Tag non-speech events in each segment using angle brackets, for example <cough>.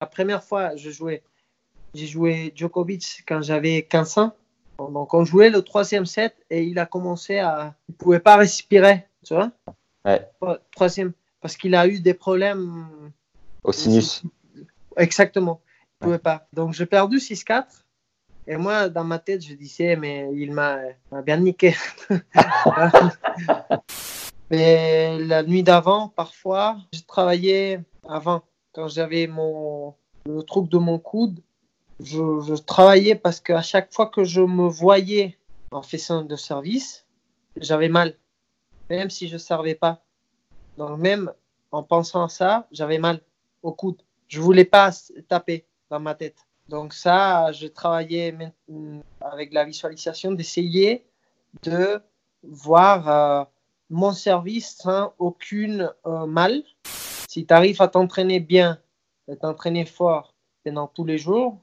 La première fois, je jouais, j'ai joué Djokovic quand j'avais 15 ans. Donc on jouait le troisième set et il a commencé à, il pouvait pas respirer, tu vois? Ouais. Troisième, parce qu'il a eu des problèmes. Au sinus. Exactement. Il pouvait pas. Donc j'ai perdu 6-4. Et moi, dans ma tête, je disais, mais il m'a m'a bien niqué. <laughs> mais la nuit d'avant, parfois, je travaillais avant, quand j'avais mon le truc de mon coude, je, travaillais parce qu'à chaque fois que je me voyais en faisant de service, j'avais mal, même si je ne servais pas. Donc même en pensant à ça, j'avais mal au coude. Je voulais pas taper dans ma tête. Donc ça, je travaillais main- avec la visualisation d'essayer de voir euh, mon service sans aucune euh, mal. Si tu arrives à t'entraîner bien, à t'entraîner fort pendant tous les jours,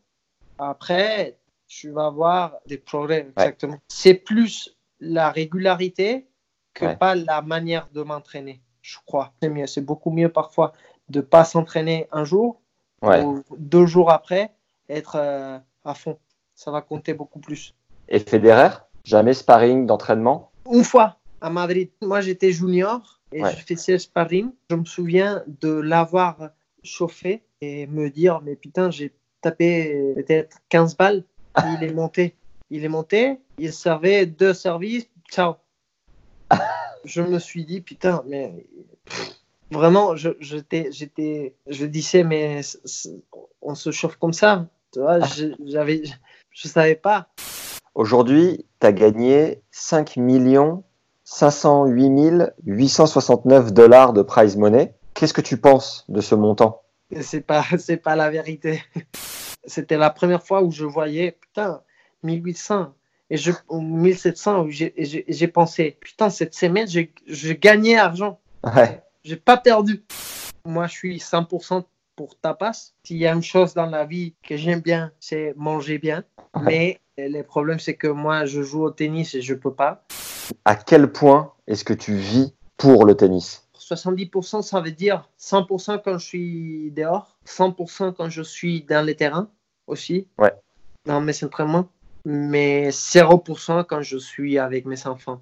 après, tu vas avoir des progrès. Exactement. C'est plus la régularité que Ouais. pas la manière de m'entraîner, je crois. C'est mieux, c'est beaucoup mieux parfois de pas s'entraîner un jour Ouais. ou deux jours après être euh, à fond. Ça va compter beaucoup plus. Et Federer, jamais sparring d'entraînement? Une fois à Madrid, moi j'étais junior et Ouais. je faisais sparring. Je me souviens de l'avoir chauffé et me dire mais putain j'ai tapé peut-être 15 balles. Il est <laughs> monté. Il est monté, il servait deux services, ciao. <laughs> je me suis dit putain mais pff, vraiment je j'étais j'étais je disais mais on se chauffe comme ça. Tu vois, je- j'avais je savais pas. Aujourd'hui, tu as gagné 5 508 869 dollars de prize money. Qu'est-ce que tu penses de ce montant? C'est pas <laughs> c'est pas la vérité. C'était la première fois où je voyais putain 1800 et je ou 1700 où j'ai pensé putain cette semaine j'ai j'ai gagné argent. Ouais, J'ai pas perdu. Moi je suis 100% pour tapas. S'il y a une chose dans la vie que j'aime bien, c'est manger bien. Mais le problème c'est que moi je joue au tennis et je peux pas. À quel point est-ce que tu vis pour le tennis? 70%, ça veut dire 100% quand je suis dehors, 100% quand je suis dans les terrains aussi, Ouais. dans mes entraînements, mais 0% quand je suis avec mes enfants.